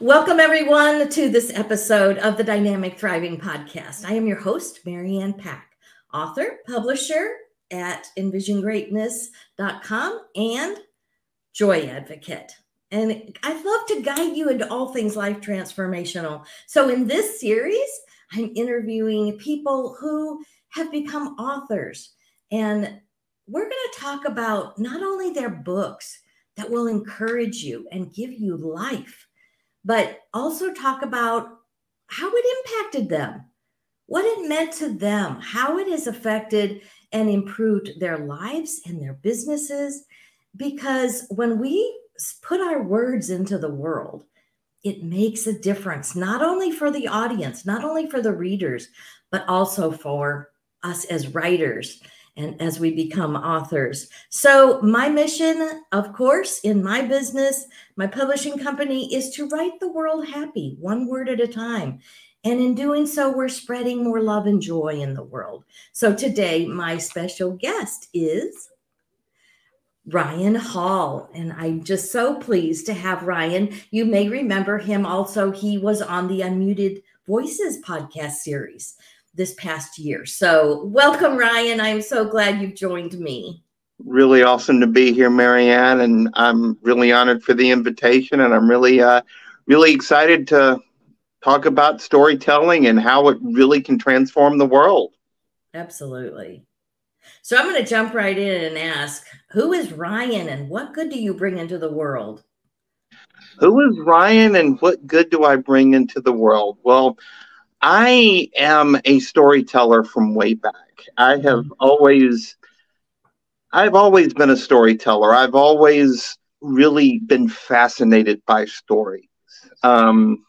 Welcome, everyone, to this episode of the Dynamic Thriving Podcast. I am your host, Mary Ann Pack, author, publisher at envisiongreatness.com and joy advocate. And I'd love to guide you into all things life transformational. So, in this series, I'm interviewing people who have become authors. And we're going to talk about not only their books that will encourage you and give you life but also talk about how it impacted them, what it meant to them, how it has affected and improved their lives and their businesses. Because when we put our words into the world, it makes a difference, not only for the audience, not only for the readers, but also for us as writers and as we become authors. So, my mission, of course, in my business, my publishing company, is to write the world happy, one word at a time. And in doing so, we're spreading more love and joy in the world. So, today, my special guest is Ryan Hall. And I'm just so pleased to have Ryan. You may remember him also. He was on the Unmuted Voices podcast series this past year. So, welcome, Ryan. I'm so glad you've joined me. Really awesome to be here, Mary Ann, and I'm really honored for the invitation, and I'm really, uh, really excited to talk about storytelling and how it really can transform the world. Absolutely. So, I'm going to jump right in and ask, who is Ryan, and what good do you bring into the world? Who is Ryan, and what good do I bring into the world? Well, I am a storyteller from way back. I have always I've always been a storyteller. I've always really been fascinated by stories. Um,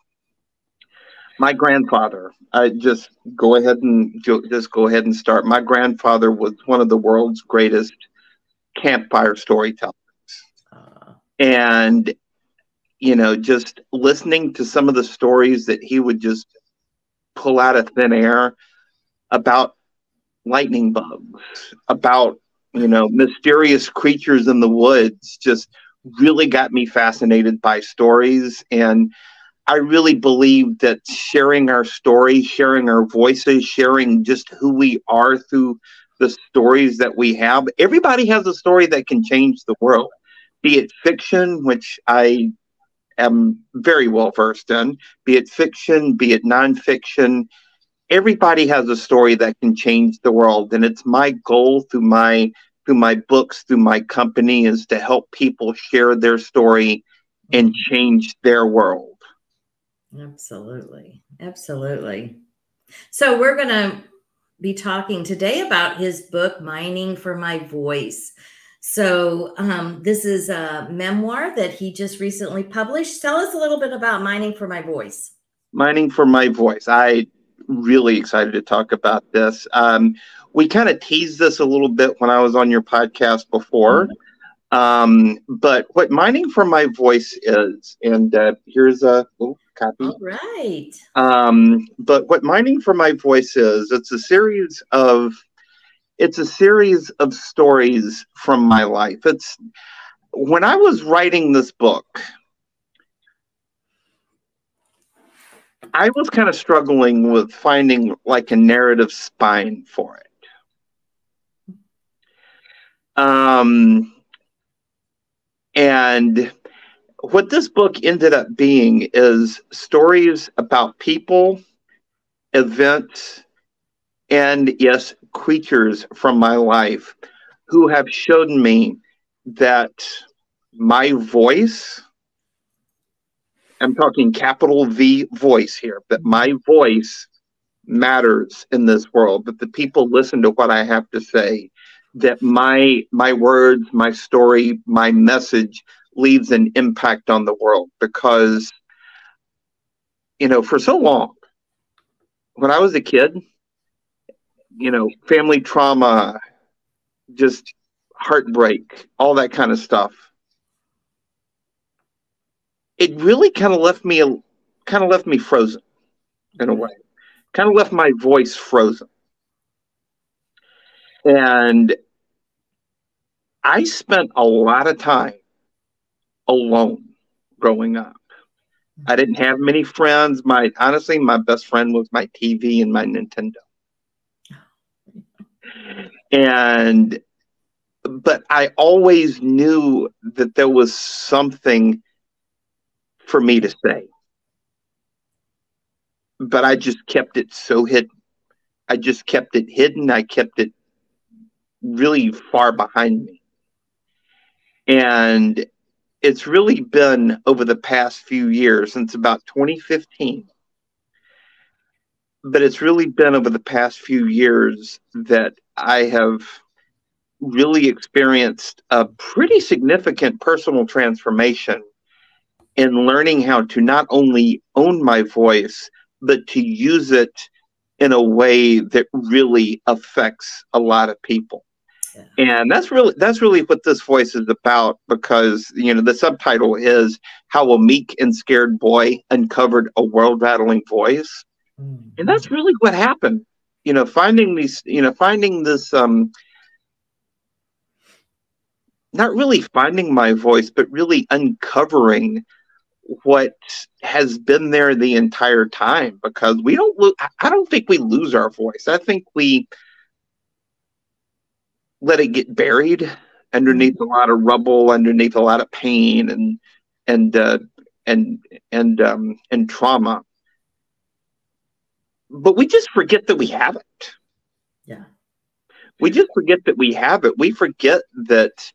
my grandfather, I just go ahead and just go ahead and start. My grandfather was one of the world's greatest campfire storytellers. Uh. And you know, just listening to some of the stories that he would just pull out of thin air about lightning bugs, about you know mysterious creatures in the woods. Just really got me fascinated by stories and I really believe that sharing our stories, sharing our voices, sharing just who we are through the stories that we have. Everybody has a story that can change the world, be it fiction, which I am very well versed in, be it fiction, be it nonfiction. Everybody has a story that can change the world, and it's my goal through my through my books, through my company, is to help people share their story and change their world. Absolutely, absolutely. So we're going to be talking today about his book, Mining for My Voice. So, um, this is a memoir that he just recently published. Tell us a little bit about Mining for My Voice. Mining for My Voice. I really excited to talk about this. Um, we kind of teased this a little bit when I was on your podcast before. Um, but what Mining for My Voice is, and uh, here's a little copy. All right. Um, but what Mining for My Voice is, it's a series of it's a series of stories from my life. It's when I was writing this book, I was kind of struggling with finding like a narrative spine for it. Um, and what this book ended up being is stories about people, events, and yes, creatures from my life who have shown me that my voice, I'm talking capital V voice here, that my voice matters in this world, that the people listen to what I have to say, that my my words, my story, my message leaves an impact on the world. Because you know, for so long when I was a kid, you know, family trauma, just heartbreak, all that kind of stuff. It really kind of left me kind of left me frozen in a way. Kind of left my voice frozen. And I spent a lot of time alone growing up. I didn't have many friends. My honestly, my best friend was my TV and my Nintendo. And but I always knew that there was something for me to say. But I just kept it so hidden. I just kept it hidden. I kept it really far behind me. And it's really been over the past few years, since about 2015, but it's really been over the past few years that I have really experienced a pretty significant personal transformation in learning how to not only own my voice, but to use it in a way that really affects a lot of people. Yeah. And that's really that's really what this voice is about because you know the subtitle is how a meek and scared boy uncovered a world rattling voice. And that's really what happened. You know, finding these, you know, finding this um not really finding my voice, but really uncovering what has been there the entire time because we don't lo- I don't think we lose our voice. I think we let it get buried underneath a lot of rubble, underneath a lot of pain and and uh, and and um, and trauma. But we just forget that we have it. Yeah. We just forget that we have it. We forget that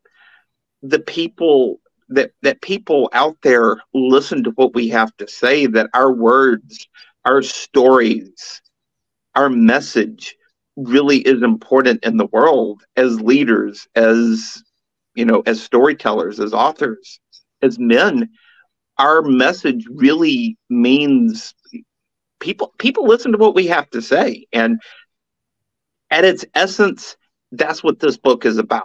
the people that that people out there listen to what we have to say that our words our stories our message really is important in the world as leaders as you know as storytellers as authors as men our message really means people people listen to what we have to say and at its essence that's what this book is about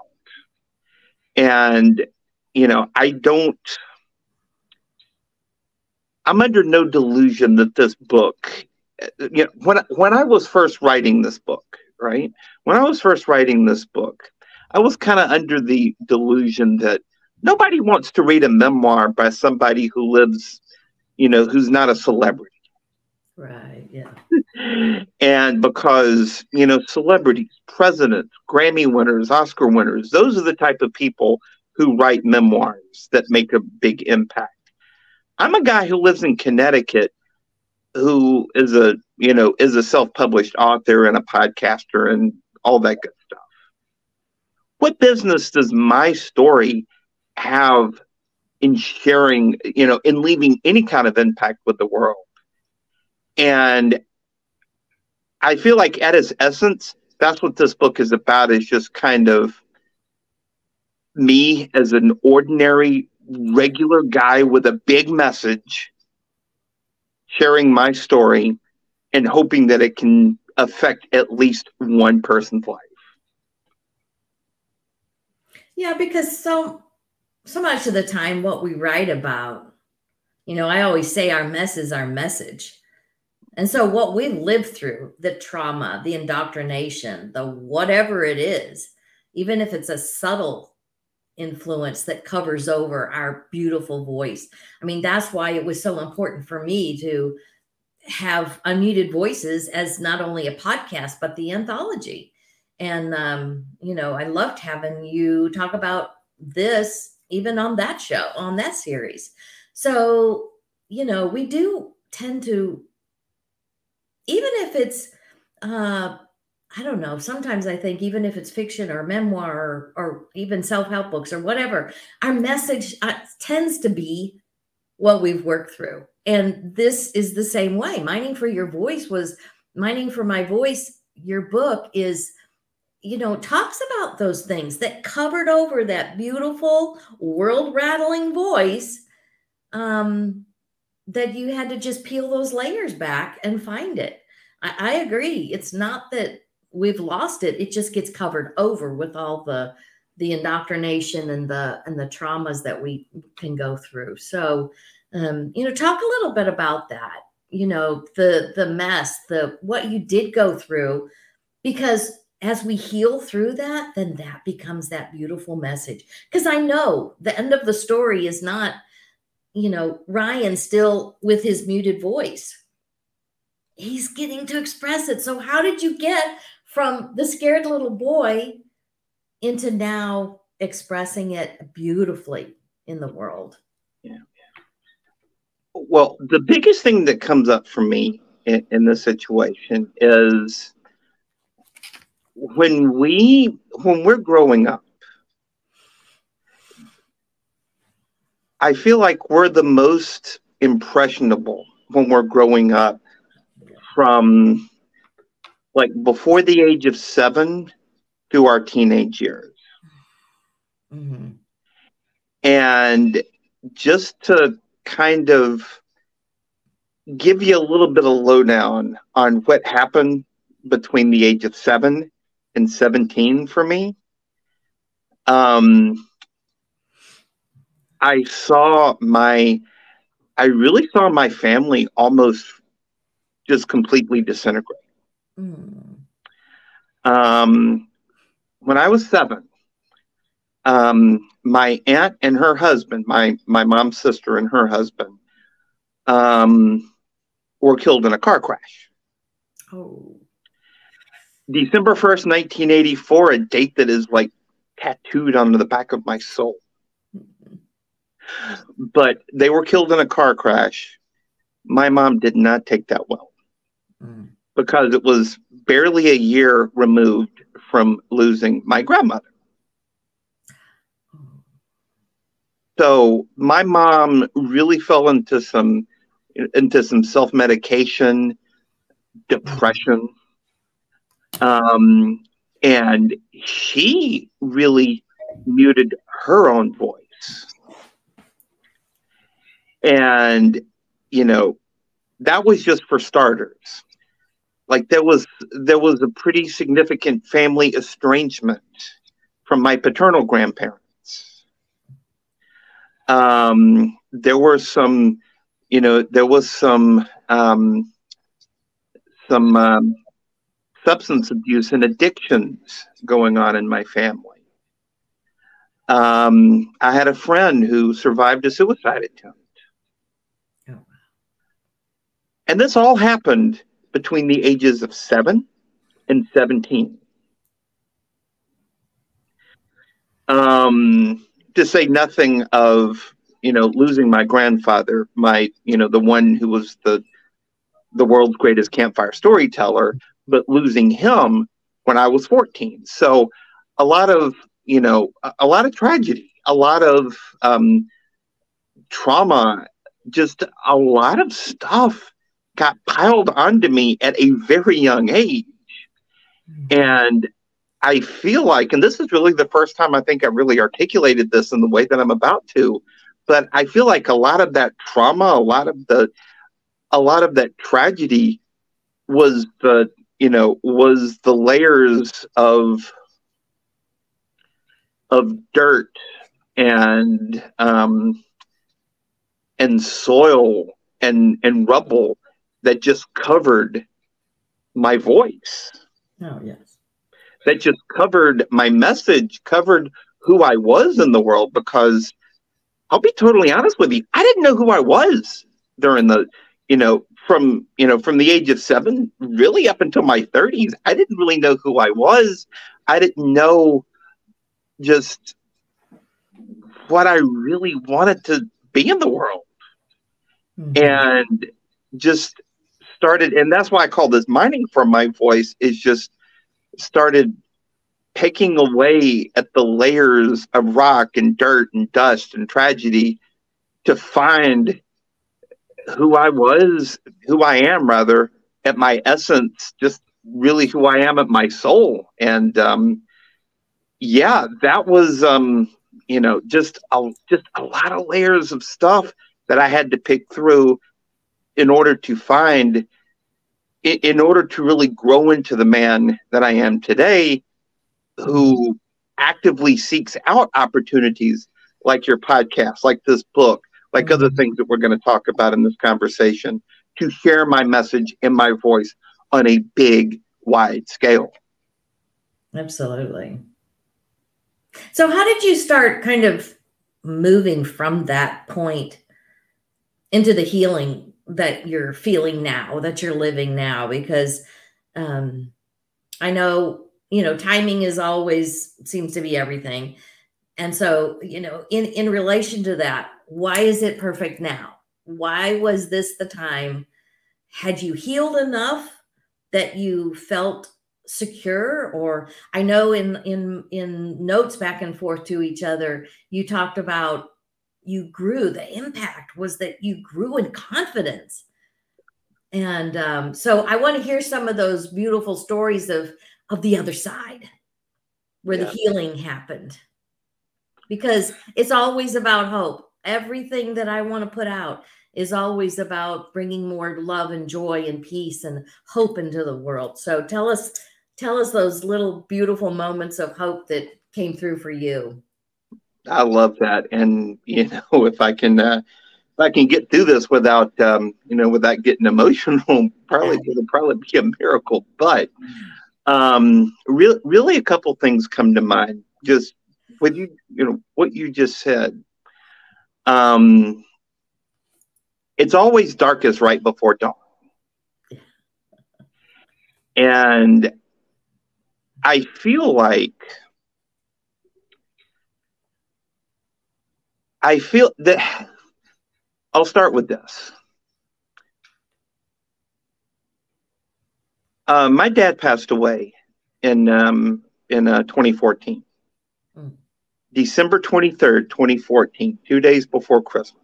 and you know, I don't. I'm under no delusion that this book, you know, when when I was first writing this book, right? When I was first writing this book, I was kind of under the delusion that nobody wants to read a memoir by somebody who lives, you know, who's not a celebrity. Right. Yeah. and because, you know, celebrities, presidents, Grammy winners, Oscar winners, those are the type of people who write memoirs that make a big impact. I'm a guy who lives in Connecticut who is a, you know, is a self-published author and a podcaster and all that good stuff. What business does my story have in sharing, you know, in leaving any kind of impact with the world? And I feel like at its essence, that's what this book is about is just kind of me as an ordinary, regular guy with a big message, sharing my story and hoping that it can affect at least one person's life. Yeah, because so so much of the time what we write about, you know, I always say our mess is our message. And so what we live through, the trauma, the indoctrination, the whatever it is, even if it's a subtle influence that covers over our beautiful voice. I mean, that's why it was so important for me to have unmuted voices as not only a podcast, but the anthology. And, um, you know, I loved having you talk about this even on that show, on that series. So, you know, we do tend to, even if it's, uh, I don't know. Sometimes I think even if it's fiction or memoir or, or even self-help books or whatever, our message uh, tends to be what we've worked through. And this is the same way. Mining for your voice was mining for my voice. Your book is, you know, talks about those things that covered over that beautiful world rattling voice. Um, that you had to just peel those layers back and find it. I, I agree. It's not that we've lost it it just gets covered over with all the the indoctrination and the and the traumas that we can go through so um you know talk a little bit about that you know the the mess the what you did go through because as we heal through that then that becomes that beautiful message because i know the end of the story is not you know, Ryan still with his muted voice. He's getting to express it. So, how did you get from the scared little boy into now expressing it beautifully in the world? Yeah. Well, the biggest thing that comes up for me in, in this situation is when we when we're growing up I feel like we're the most impressionable when we're growing up from like before the age of seven to our teenage years. Mm-hmm. And just to kind of give you a little bit of lowdown on what happened between the age of seven and 17 for me. Um, I saw my, I really saw my family almost just completely disintegrate. Mm. Um, when I was seven, um, my aunt and her husband, my my mom's sister and her husband, um, were killed in a car crash. Oh. December 1st, 1984, a date that is like tattooed onto the back of my soul but they were killed in a car crash. My mom did not take that well mm. because it was barely a year removed from losing my grandmother. So my mom really fell into some into some self medication, depression, um, and she really muted her own voice. And, you know, that was just for starters. Like there was there was a pretty significant family estrangement from my paternal grandparents. Um, there were some, you know, there was some um, some um, substance abuse and addictions going on in my family. Um, I had a friend who survived a suicide attempt. And this all happened between the ages of seven and 17. Um, to say nothing of, you know, losing my grandfather, my, you know, the one who was the the world's greatest campfire storyteller, but losing him when I was 14. So a lot of, you know, a, a lot of tragedy, a lot of um, trauma, just a lot of stuff got piled onto me at a very young age. And I feel like, and this is really the first time I think I really articulated this in the way that I'm about to, but I feel like a lot of that trauma, a lot of the, a lot of that tragedy was the, you know, was the layers of, of dirt and, um, and soil and, and rubble that just covered my voice. Oh, yes. That just covered my message, covered who I was in the world because I'll be totally honest with you, I didn't know who I was during the, you know, from, you know, from the age of 7 really up until my 30s, I didn't really know who I was. I didn't know just what I really wanted to be in the world. Mm-hmm. And just started, and that's why I call this mining from my voice, is just started picking away at the layers of rock and dirt and dust and tragedy to find who I was, who I am, rather, at my essence, just really who I am at my soul. And um, yeah, that was, um, you know, just a, just a lot of layers of stuff that I had to pick through in order to find in order to really grow into the man that I am today, who actively seeks out opportunities like your podcast, like this book, like other things that we're going to talk about in this conversation, to share my message and my voice on a big, wide scale. Absolutely. So, how did you start kind of moving from that point into the healing that you're feeling now, that you're living now, because um, I know, you know, timing is always seems to be everything. And so, you know, in in relation to that, why is it perfect now? Why was this the time? Had you healed enough that you felt secure or i know in in in notes back and forth to each other you talked about you grew the impact was that you grew in confidence and um, so i want to hear some of those beautiful stories of of the other side where yeah. the healing happened because it's always about hope everything that i want to put out is always about bringing more love and joy and peace and hope into the world. So tell us tell us those little beautiful moments of hope that came through for you. I love that, and you know, if I can, uh, if I can get through this without, um, you know, without getting emotional, probably it'll probably be a miracle. But um, really, really, a couple things come to mind. Just what you, you know, what you just said. Um, it's always darkest right before dawn. And I feel like I feel that I'll start with this. Uh, my dad passed away in um, in uh, 2014, mm. December 23rd, 2014, two days before Christmas.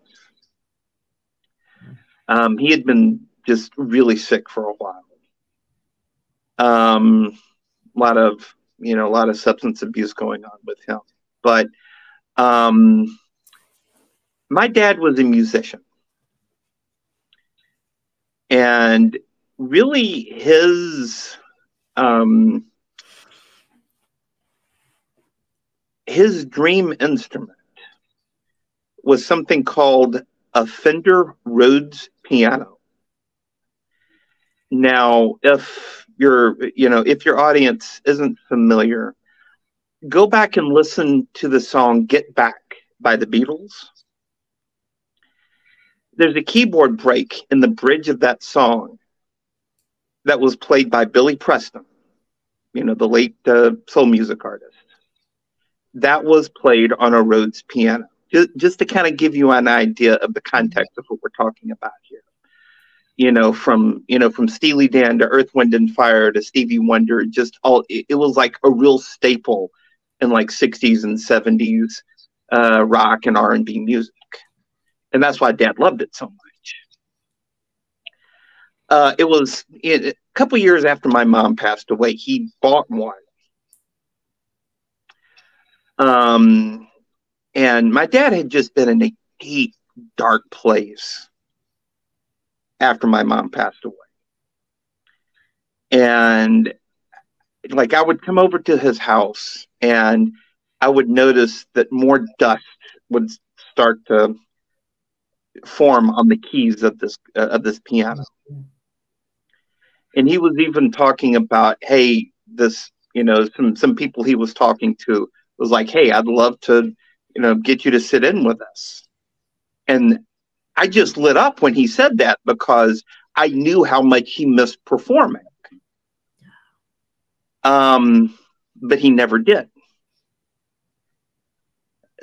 Um, he had been just really sick for a while. Um, a lot of you know a lot of substance abuse going on with him, but um, my dad was a musician, and really his um, his dream instrument was something called a Fender Rhodes piano. Now, if your you know if your audience isn't familiar, go back and listen to the song "Get Back" by the Beatles. There's a keyboard break in the bridge of that song that was played by Billy Preston, you know, the late uh, soul music artist. That was played on a Rhodes piano just, just to kind of give you an idea of the context of what we're talking about here. You know, from you know from Steely Dan to Earth, Wind and Fire to Stevie Wonder, just all it, it was like a real staple in like 60s and 70s uh, rock and R&B music, and that's why Dad loved it so much. Uh, it was a couple years after my mom passed away. He bought one. Um, and my dad had just been in a deep, dark place after my mom passed away. And like I would come over to his house and I would notice that more dust would start to form on the keys of this uh, of this piano. And he was even talking about, hey, this, you know, some some people he was talking to was like, hey, I'd love to you know, get you to sit in with us. And I just lit up when he said that because I knew how much he missed performing. Um, but he never did.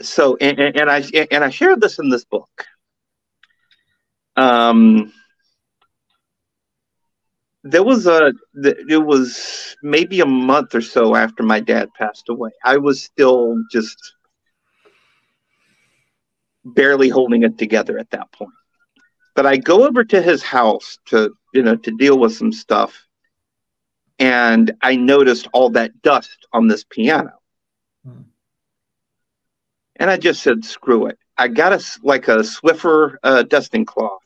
So, and, and I and I shared this in this book. Um, there was a it was maybe a month or so after my dad passed away. I was still just barely holding it together at that point. But I go over to his house to, you know, to deal with some stuff. And I noticed all that dust on this piano. Hmm. And I just said, screw it. I got a, like a Swiffer uh, dusting cloth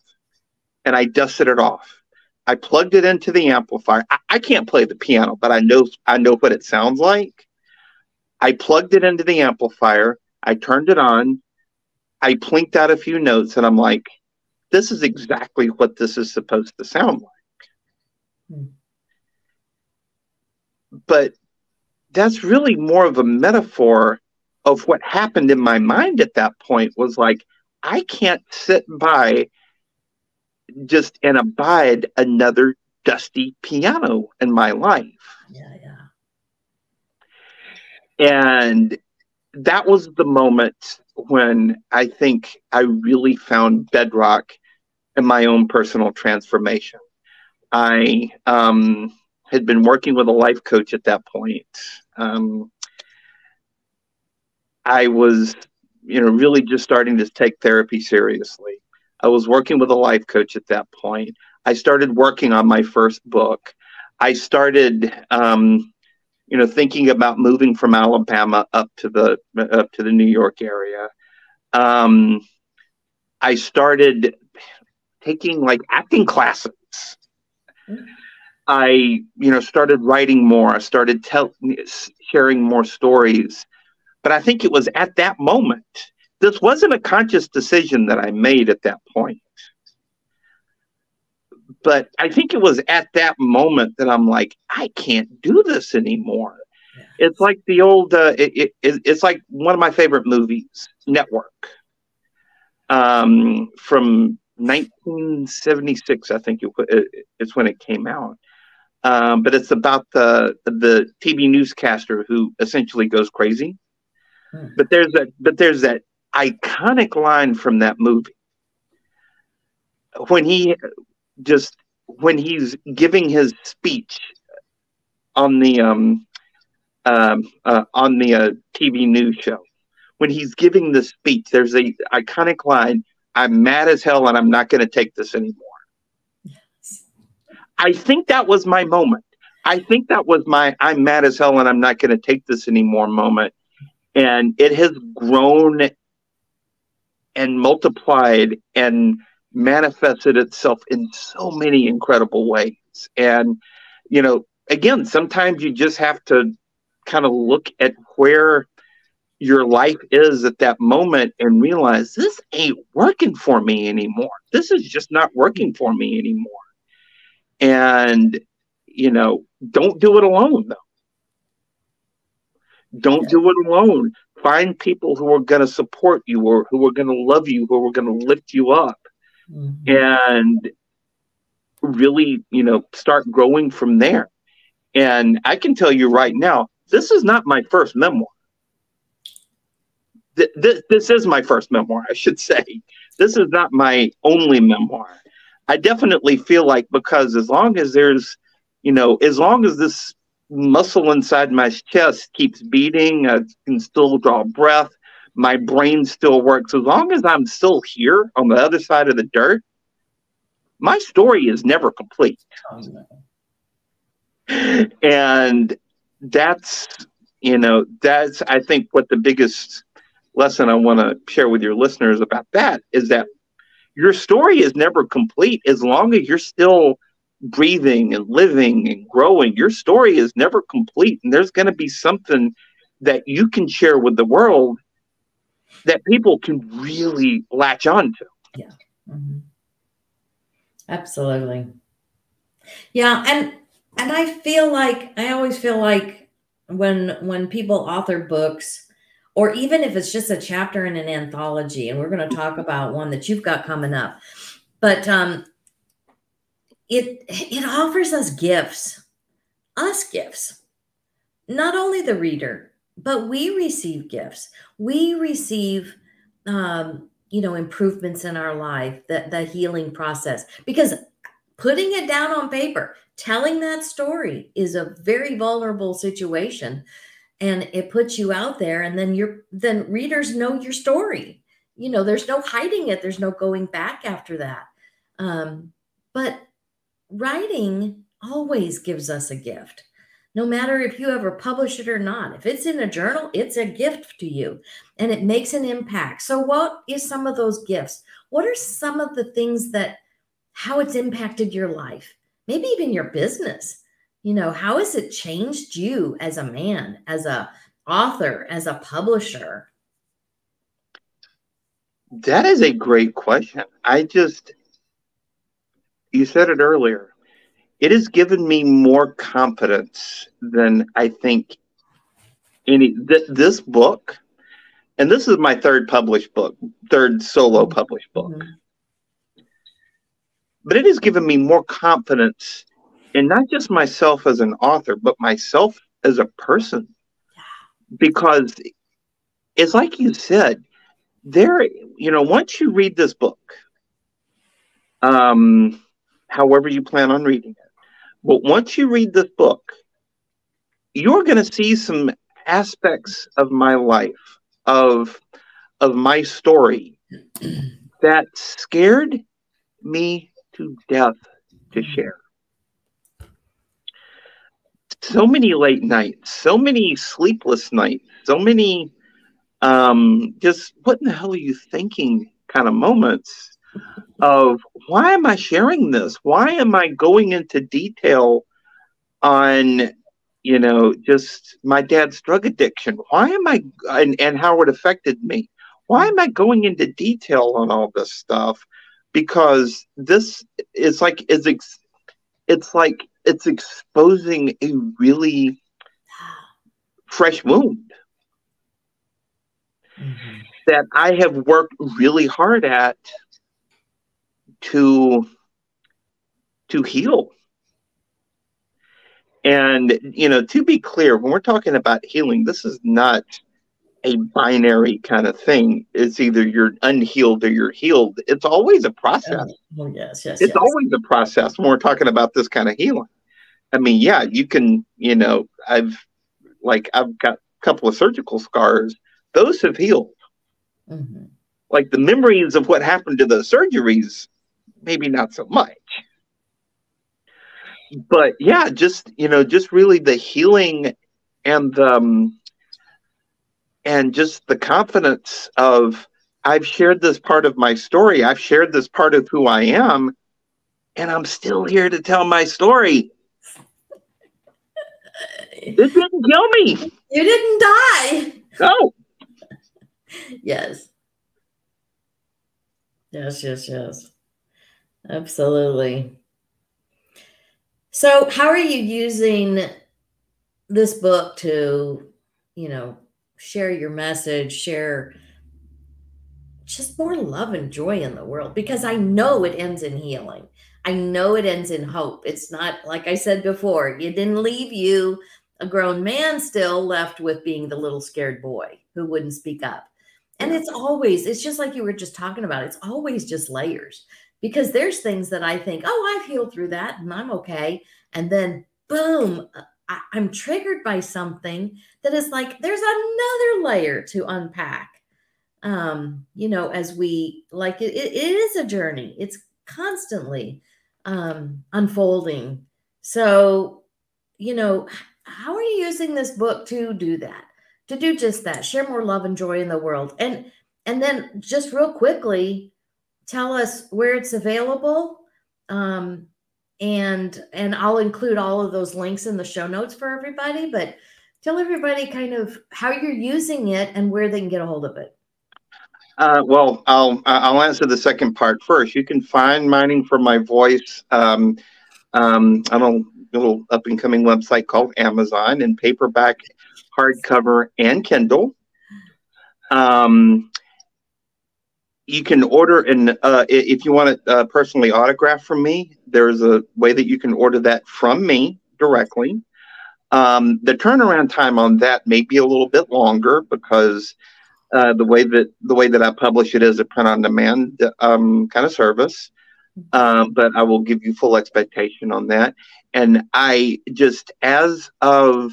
and I dusted it off. I plugged it into the amplifier. I, I can't play the piano, but I know I know what it sounds like. I plugged it into the amplifier. I turned it on. I plinked out a few notes and I'm like, this is exactly what this is supposed to sound like. Hmm. But that's really more of a metaphor of what happened in my mind at that point was like, I can't sit by just and abide another dusty piano in my life. Yeah, yeah. And that was the moment when I think I really found bedrock in my own personal transformation. I um, had been working with a life coach at that point. Um, I was, you know, really just starting to take therapy seriously. I was working with a life coach at that point. I started working on my first book. I started, um, you know, thinking about moving from Alabama up to the up to the New York area. Um, I started taking like acting classes. I, you know, started writing more. I started telling, sharing more stories. But I think it was at that moment. This wasn't a conscious decision that I made at that point. But I think it was at that moment that I'm like, I can't do this anymore. Yeah. It's like the old, uh, it, it, it's like one of my favorite movies, Network, um, from 1976, I think it, it's when it came out. Um, but it's about the the TV newscaster who essentially goes crazy. Hmm. But there's that but there's that iconic line from that movie when he just when he's giving his speech on the um, um uh, on the uh, TV news show when he's giving the speech there's a iconic line I'm mad as hell and I'm not going to take this anymore. I think that was my moment. I think that was my I'm mad as hell and I'm not going to take this anymore moment. And it has grown and multiplied and manifested itself in so many incredible ways. And, you know, again, sometimes you just have to kind of look at where your life is at that moment and realize this ain't working for me anymore. This is just not working for me anymore. And, you know, don't do it alone, though. Don't do it alone. Find people who are going to support you or who are going to love you, who are going to lift you up. Mm-hmm. And really, you know, start growing from there. And I can tell you right now, this is not my first memoir th- this, this is my first memoir, I should say. This is not my only memoir. I definitely feel like because as long as there's, you know, as long as this muscle inside my chest keeps beating, I can still draw breath, my brain still works. As long as I'm still here on the other side of the dirt, my story is never complete. And that's, you know, that's, I think, what the biggest lesson I want to share with your listeners about that is that your story is never complete as long as you're still breathing and living and growing. Your story is never complete, and there's going to be something that you can share with the world that people can really latch on to. Yeah. Mm-hmm. Absolutely. Yeah, and and I feel like I always feel like when when people author books or even if it's just a chapter in an anthology and we're going to talk about one that you've got coming up but um it it offers us gifts us gifts. Not only the reader but we receive gifts. We receive um you know improvements in our life the the healing process because putting it down on paper telling that story is a very vulnerable situation and it puts you out there and then you're then readers know your story. You know there's no hiding it there's no going back after that. Um, but writing always gives us a gift. No matter if you ever publish it or not if it's in a journal it's a gift to you and it makes an impact. So what is some of those gifts? What are some of the things that how it's impacted your life? Maybe even your business. You know how has it changed you as a man as a author as a publisher? That is a great question. I just you said it earlier it has given me more confidence than i think any th- this book and this is my third published book third solo published book mm-hmm. but it has given me more confidence in not just myself as an author, but myself as a person. Because it's like you said, there, you know, once you read this book, um, however you plan on reading it, but once you read this book, you're going to see some aspects of my life, of of my story, that scared me to death to share. So many late nights, so many sleepless nights, so many um, just what in the hell are you thinking kind of moments of why am I sharing this? Why am I going into detail on, you know, just my dad's drug addiction? Why am I, and, and how it affected me? Why am I going into detail on all this stuff? Because this is like, is ex- it's like it's exposing a really fresh wound mm-hmm. that I have worked really hard at to to heal. And you know, to be clear, when we're talking about healing, this is not a binary kind of thing. It's either you're unhealed or you're healed. It's always a process. Oh, yes, yes. It's yes. always a process when we're talking about this kind of healing. I mean, yeah, you can, you know, I've like I've got a couple of surgical scars. Those have healed. Mm-hmm. Like the memories of what happened to those surgeries maybe not so much. But yeah, just you know, just really the healing and um and just the confidence of I've shared this part of my story. I've shared this part of who I am, and I'm still here to tell my story. it didn't kill me. You didn't die. No. yes. Yes, yes, yes. Absolutely. So, how are you using this book to, you know, share your message, share just more love and joy in the world? Because I know it ends in healing. I know it ends in hope. It's not like I said before, it didn't leave you a grown man still left with being the little scared boy who wouldn't speak up. And it's always, it's just like you were just talking about, it's always just layers because there's things that I think, oh, I've healed through that and I'm okay. And then boom, uh, I, am triggered by something that is like, there's another layer to unpack. Um, you know, as we like it, it is a journey, it's constantly um, unfolding. So, you know, how are you using this book to do that? To do just that, share more love and joy in the world. And and then just real quickly, tell us where it's available um, and and i'll include all of those links in the show notes for everybody but tell everybody kind of how you're using it and where they can get a hold of it. Uh, well i'll i'll answer the second part first. You can find mining for my voice um, um, on a little up and coming website called amazon in paperback hardcover and kindle. Um, you can order and uh, if you want it uh, personally autographed from me there's a way that you can order that from me directly um, the turnaround time on that may be a little bit longer because uh, the way that the way that I publish it is a print on demand um, kind of service, um, but I will give you full expectation on that. And I just as of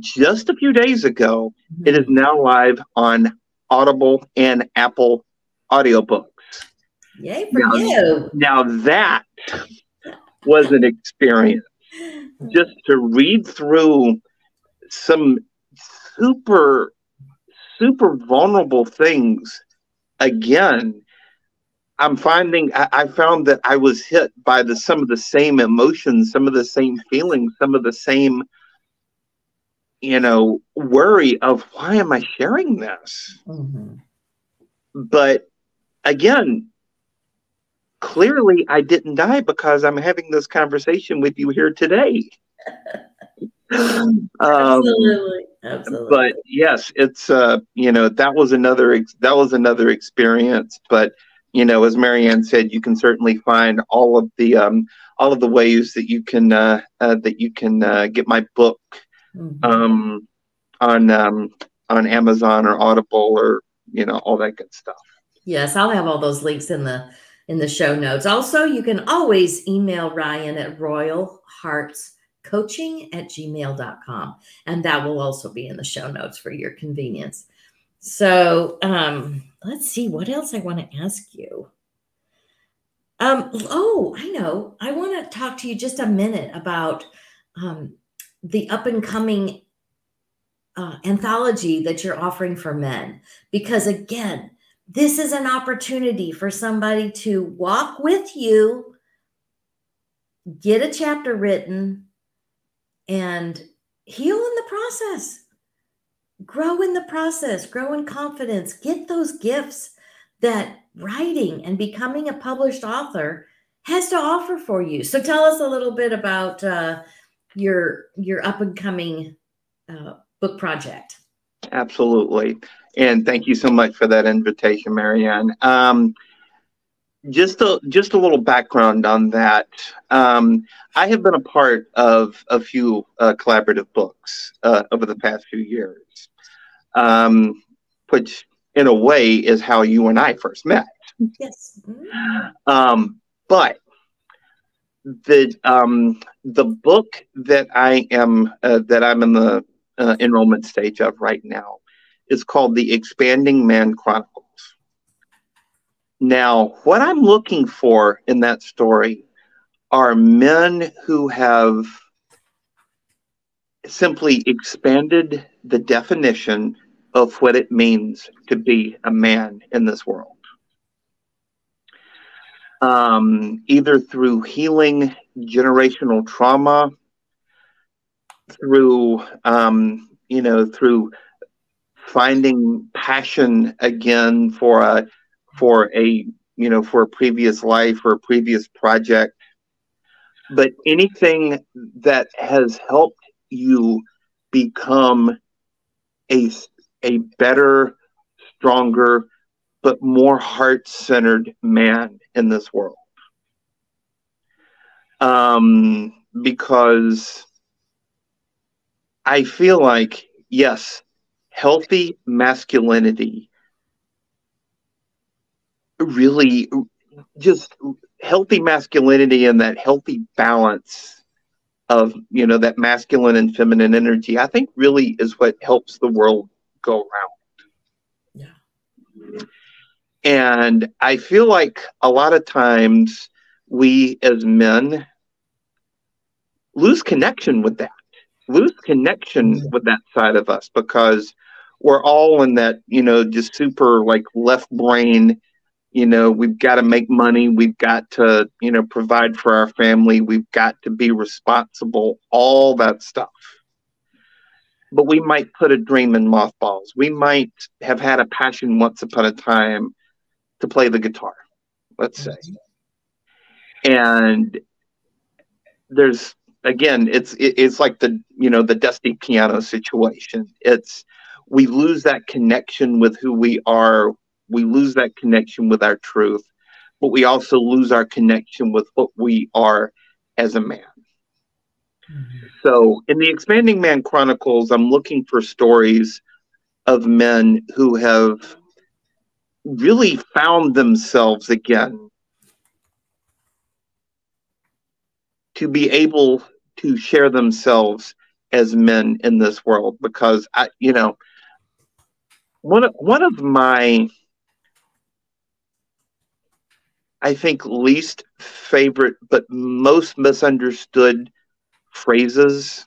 just a few days ago, mm-hmm. it is now live on Audible and Apple audiobooks. Yay for now, you. Now that was an experience. Just to read through some super, super vulnerable things again. I'm finding I, I found that I was hit by the some of the same emotions, some of the same feelings, some of the same you know worry of why am I sharing this? Mm-hmm. But again, clearly I didn't die because I'm having this conversation with you here today. um, absolutely, absolutely. But yes, it's uh, you know that was another ex- that was another experience. But you know, as Mary Ann said, you can certainly find all of the um, all of the ways that you can uh, uh, that you can uh, get my book mm-hmm. um, on um, on Amazon or Audible or you know all that good stuff. Yes, I'll have all those links in the in the show notes. Also, you can always email Ryan at royalheartscoaching at gmail.com. And that will also be in the show notes for your convenience. So um, let's see what else I want to ask you. Um, oh, I know. I want to talk to you just a minute about um, the up and coming uh, anthology that you're offering for men. Because again, this is an opportunity for somebody to walk with you, get a chapter written, and heal in the process. Grow in the process, grow in confidence, get those gifts that writing and becoming a published author has to offer for you. So tell us a little bit about uh, your your up and coming uh, book project. Absolutely. And thank you so much for that invitation, Mary Ann. Um, just a just a little background on that. Um, I have been a part of a few uh, collaborative books uh, over the past few years, um, which in a way is how you and I first met. Yes. Um, but the um, the book that I am uh, that I'm in the uh, enrollment stage of right now is called the Expanding Man Chronicles. Now, what I'm looking for in that story are men who have simply expanded the definition of what it means to be a man in this world. Um, either through healing generational trauma, through um, you know, through finding passion again for a for a you know for a previous life or a previous project. But anything that has helped you become a a better stronger but more heart-centered man in this world. Um because i feel like yes healthy masculinity really just healthy masculinity and that healthy balance of you know that masculine and feminine energy i think really is what helps the world go around. Yeah. And i feel like a lot of times we as men lose connection with that lose connection mm-hmm. with that side of us because we're all in that, you know, just super like left brain, you know, we've got to make money, we've got to, you know, provide for our family, we've got to be responsible, all that stuff. But we might put a dream in mothballs. We might have had a passion once upon a time to play the guitar, let's say. Mm-hmm. And there's again, it's it, it's like the you know the dusty piano situation. It's we lose that connection with who we are. We lose that connection with our truth, but we also lose our connection with what we are as a man. Mm-hmm. So, in the Expanding Man Chronicles, I'm looking for stories of men who have really found themselves again to be able to share themselves as men in this world because I, you know, one of one of my I think least favorite but most misunderstood phrases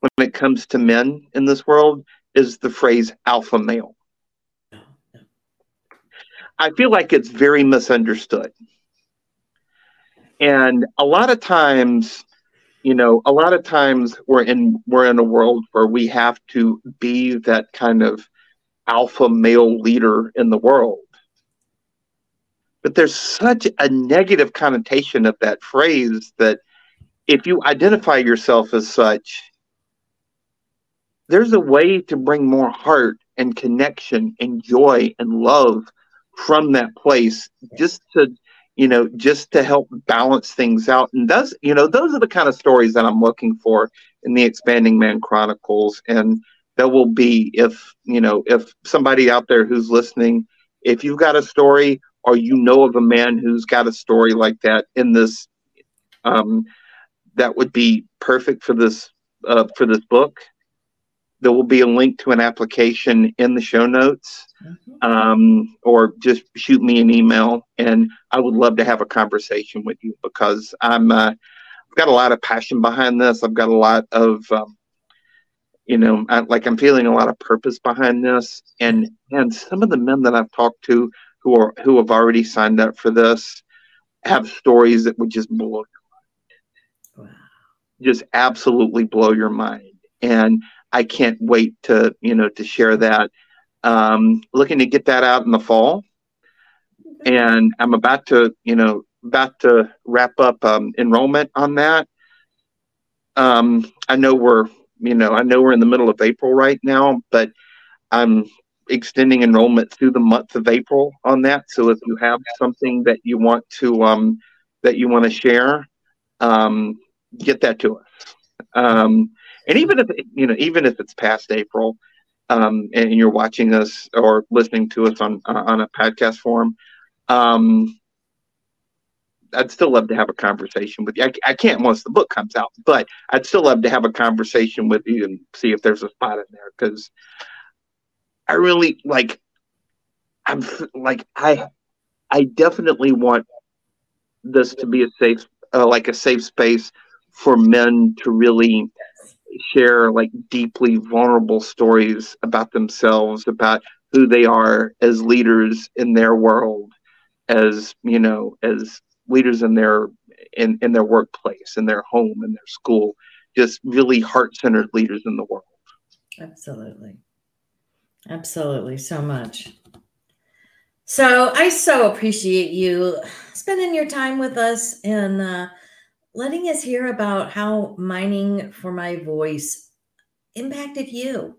when it comes to men in this world is the phrase alpha male. I feel like it's very misunderstood. And a lot of times you know a lot of times we're in we're in a world where we have to be that kind of alpha male leader in the world. But there's such a negative connotation of that phrase that if you identify yourself as such there's a way to bring more heart and connection and joy and love from that place just to you know just to help balance things out. And those, you know those are the kind of stories that i'm looking for in the expanding man chronicles. And that will be if you know if somebody out there who's listening if you've got a story or you know of a man who's got a story like that in this um, that would be perfect for this uh, for this book there will be a link to an application in the show notes mm-hmm. um, or just shoot me an email and i would love to have a conversation with you because i'm uh, i've got a lot of passion behind this i've got a lot of um, you know I, like i'm feeling a lot of purpose behind this and and some of the men that i've talked to who are who have already signed up for this have stories that would just blow your mind wow. just absolutely blow your mind and I can't wait to you know to share that. Um, looking to get that out in the fall, and I'm about to you know about to wrap up um, enrollment on that. Um, I know we're you know I know we're in the middle of April right now, but I'm extending enrollment through the month of April on that. So if you have something that you want to um, that you want to share, um, get that to us. Um, and even if you know, even if it's past April, um, and you're watching us or listening to us on on a podcast form, um, I'd still love to have a conversation with you. I, I, can't once the book comes out, but I'd still love to have a conversation with you and see if there's a spot in there because I really like. I'm like I, I definitely want this to be a safe, uh, like a safe space for men to really share like deeply vulnerable stories about themselves, about who they are as leaders in their world, as you know, as leaders in their in, in their workplace, in their home, in their school, just really heart-centered leaders in the world. Absolutely. Absolutely so much. So I so appreciate you spending your time with us and uh, letting us hear about how mining for my voice impacted you.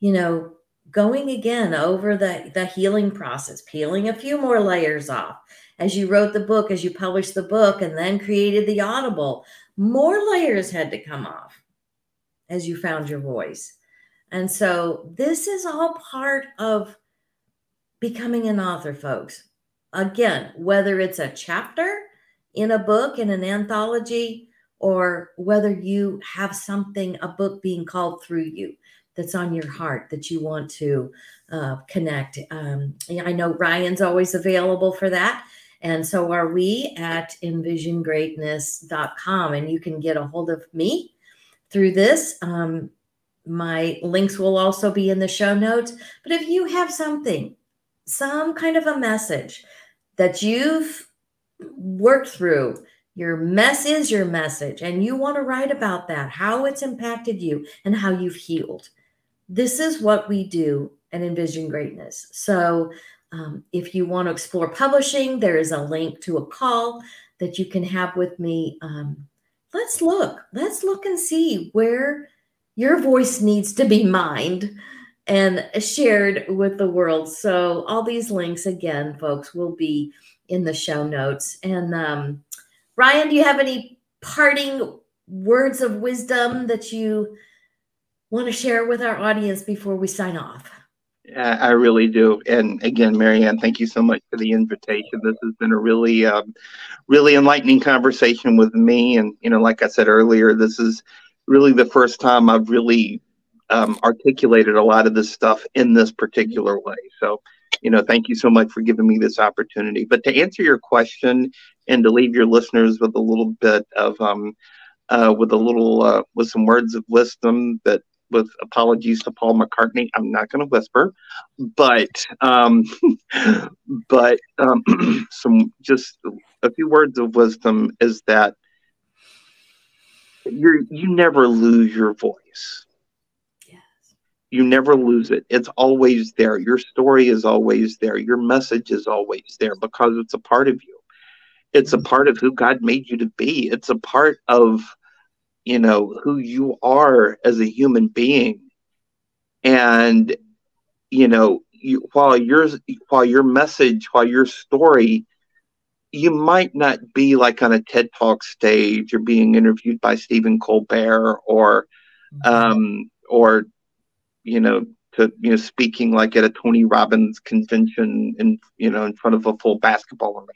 You know, going again over the, the healing process, peeling a few more layers off. As you wrote the book, as you published the book, and then created the Audible, more layers had to come off as you found your voice. And so this is all part of becoming an author, folks. Again, whether it's a chapter in a book, in an anthology, or whether you have something, a book being called through you that's on your heart that you want to uh, connect. Um, I know Ryan's always available for that. And so are we at envisiongreatness.com. And you can get a hold of me through this. Um, my links will also be in the show notes. But if you have something, some kind of a message that you've work through. Your mess is your message, and you want to write about that, how it's impacted you, and how you've healed. This is what we do at Envision Greatness. So, um, if you want to explore publishing, there is a link to a call that you can have with me. Um, let's look, let's look and see where your voice needs to be mined and shared with the world. So, all these links, again, folks, will be in the show notes. And um, Ryan, do you have any parting words of wisdom that you want to share with our audience before we sign off? Yeah, I really do. And again, Mary Ann, thank you so much for the invitation. This has been a really, um, really enlightening conversation with me. And, you know, like I said earlier, this is really the first time I've really um, articulated a lot of this stuff in this particular way. So you know, thank you so much for giving me this opportunity. But to answer your question and to leave your listeners with a little bit of, um, uh, with a little, uh, with some words of wisdom that with apologies to Paul McCartney, I'm not going to whisper, but, um, but um, some just a few words of wisdom is that you're you never lose your voice you never lose it. It's always there. Your story is always there. Your message is always there because it's a part of you. It's a part of who God made you to be. It's a part of, you know, who you are as a human being. And, you know, you, while your while your message, while your story, you might not be like on a TED Talk stage or being interviewed by Stephen Colbert or mm-hmm. um, or you know to you know speaking like at a Tony Robbins convention in you know in front of a full basketball arena.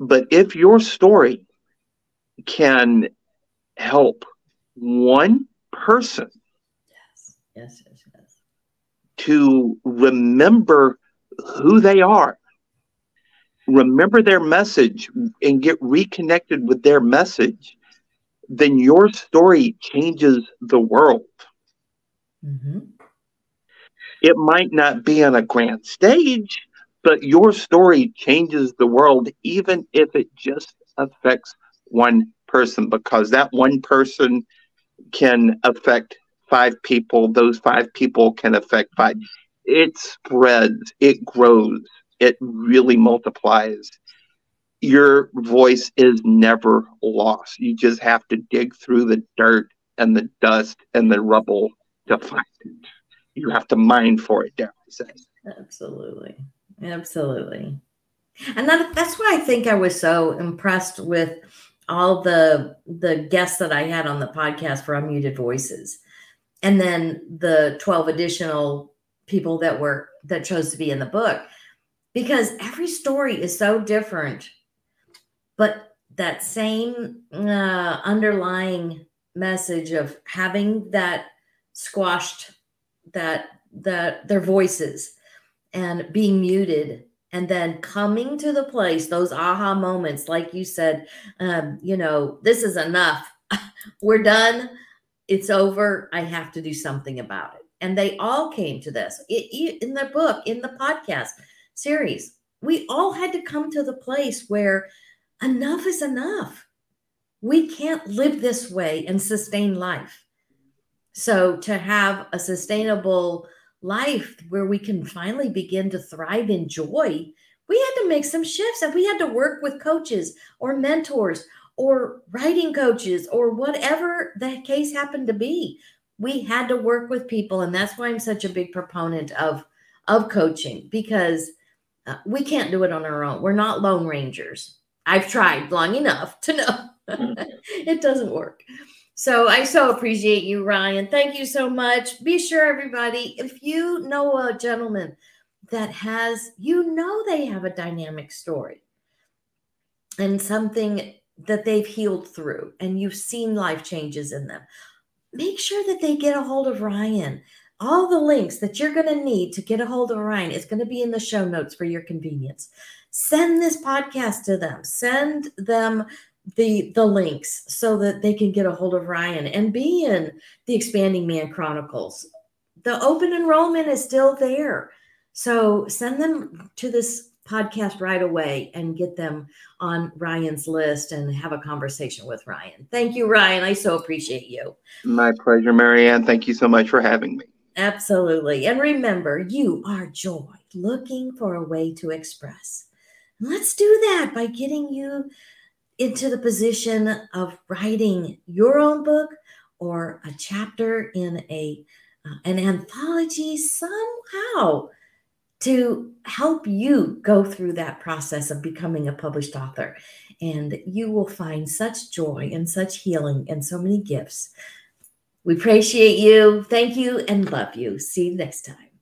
But if your story can help one person yes. Yes, yes, yes. to remember who they are, remember their message, and get reconnected with their message, then your story changes the world. Mm-hmm. It might not be on a grand stage, but your story changes the world, even if it just affects one person, because that one person can affect five people. Those five people can affect five. It spreads, it grows, it really multiplies. Your voice is never lost. You just have to dig through the dirt and the dust and the rubble to find it. You have to mine for it, dare I say. Absolutely. Absolutely. And that, that's why I think I was so impressed with all the the guests that I had on the podcast for Unmuted Voices. And then the 12 additional people that were that chose to be in the book because every story is so different but that same uh, underlying message of having that squashed that that their voices and being muted and then coming to the place those aha moments like you said um, you know this is enough. We're done. It's over. I have to do something about it. And they all came to this. It, in the book in the podcast series we all had to come to the place where enough is enough. We can't live this way and sustain life so to have a sustainable life where we can finally begin to thrive in joy, we had to make some shifts and we had to work with coaches or mentors or writing coaches or whatever the case happened to be. We had to work with people and that's why I'm such a big proponent of of coaching because uh, we can't do it on our own. We're not lone rangers. I've tried long enough to know it doesn't work. So I so appreciate you, Ryan. Thank you so much. Be sure, everybody, if you know a gentleman that has, you know, they have a dynamic story and something that they've healed through, and you've seen life changes in them, make sure that they get a hold of Ryan. All the links that you're going to need to get a hold of Ryan is going to be in the show notes for your convenience. Send this podcast to them. Send them the the links so that they can get a hold of Ryan and be in the Expanding Man Chronicles. The open enrollment is still there. So send them to this podcast right away and get them on Ryan's list and have a conversation with Ryan. Thank you, Ryan. I so appreciate you. My pleasure, Mary Ann. Thank you so much for having me. Absolutely. And remember, you are joy looking for a way to express. Let's do that by getting you into the position of writing your own book or a chapter in a uh, an anthology somehow to help you go through that process of becoming a published author. And you will find such joy and such healing and so many gifts. We appreciate you. Thank you and love you. See you next time